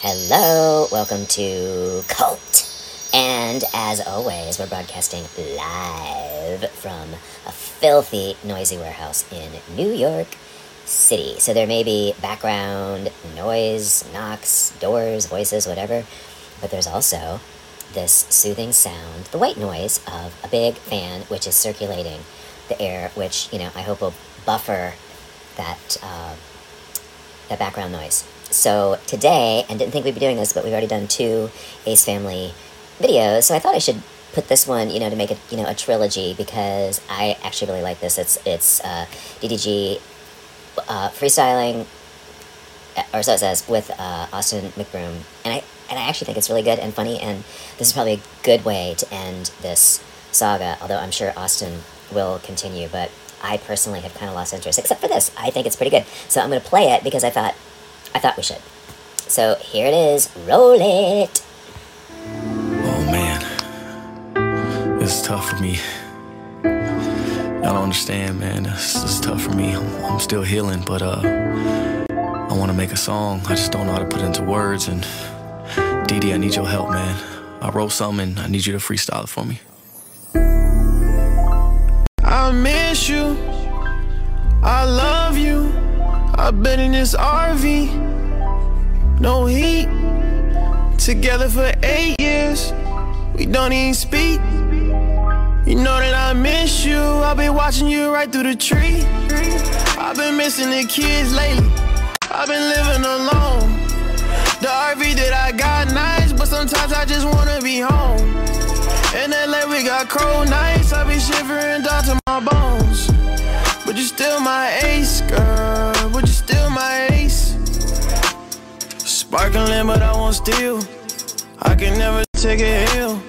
Hello, welcome to Cult. And as always, we're broadcasting live from a filthy, noisy warehouse in New York City. So there may be background noise, knocks, doors, voices, whatever, but there's also this soothing sound, the white noise of a big fan which is circulating the air, which, you know, I hope will buffer that, uh, that background noise. So today, and didn't think we'd be doing this, but we've already done two Ace Family videos, so I thought I should put this one, you know, to make it, you know, a trilogy because I actually really like this. It's it's uh, DDG uh, freestyling, uh, or so it says, with uh, Austin McBroom, and I and I actually think it's really good and funny, and this is probably a good way to end this saga. Although I'm sure Austin will continue, but I personally have kind of lost interest, except for this. I think it's pretty good, so I'm going to play it because I thought I thought we should. So here it is. Roll it. Oh man, it's tough for me. Y'all don't understand, man. This is tough for me. I'm, I'm still healing, but uh, I want to make a song. I just don't know how to put it into words. And Dee I need your help, man. I wrote something, and I need you to freestyle it for me. I miss you. I love you. I've been in this RV, no heat. Together for eight years, we don't even speak. You know that I miss you. I've been watching you right through the tree. I've been missing the kids lately. I've been living alone. The RV that I got nice, but sometimes I just wanna be home. In LA, we got cold nights. I be shivering down to my bones. But you still my ace, girl. Sparkling, but I won't steal. I can never take a hill.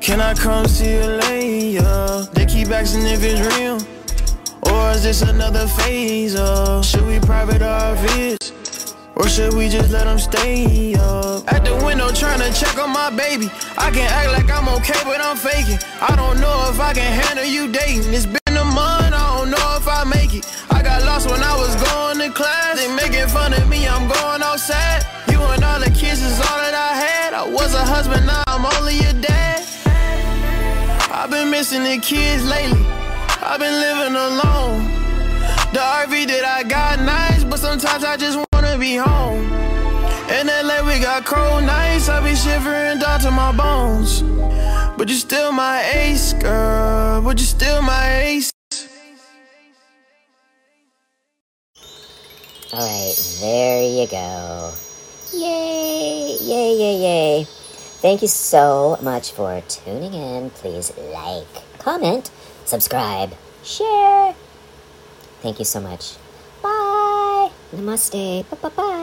Can I come see you later? They keep asking if it's real. Or is this another phase of should we private our vids? Or should we just let them stay up? At the window trying to check on my baby. I can act like I'm okay, but I'm faking. I don't know if I can handle you dating. It's been a month, I don't know if I make it. I got lost when I was going to class. They making fun of me, I'm going outside. Husband, now I'm only a dad. I've been missing the kids lately. I've been living alone. The RV that I got nice, but sometimes I just wanna be home. In LA, we got cold nights. I be shivering down to my bones. But you still my ace, girl. But you still my ace. All right, there you go. Yay, yay, yay, yay. Thank you so much for tuning in. Please like, comment, subscribe, share. Thank you so much. Bye. Namaste. Bye bye.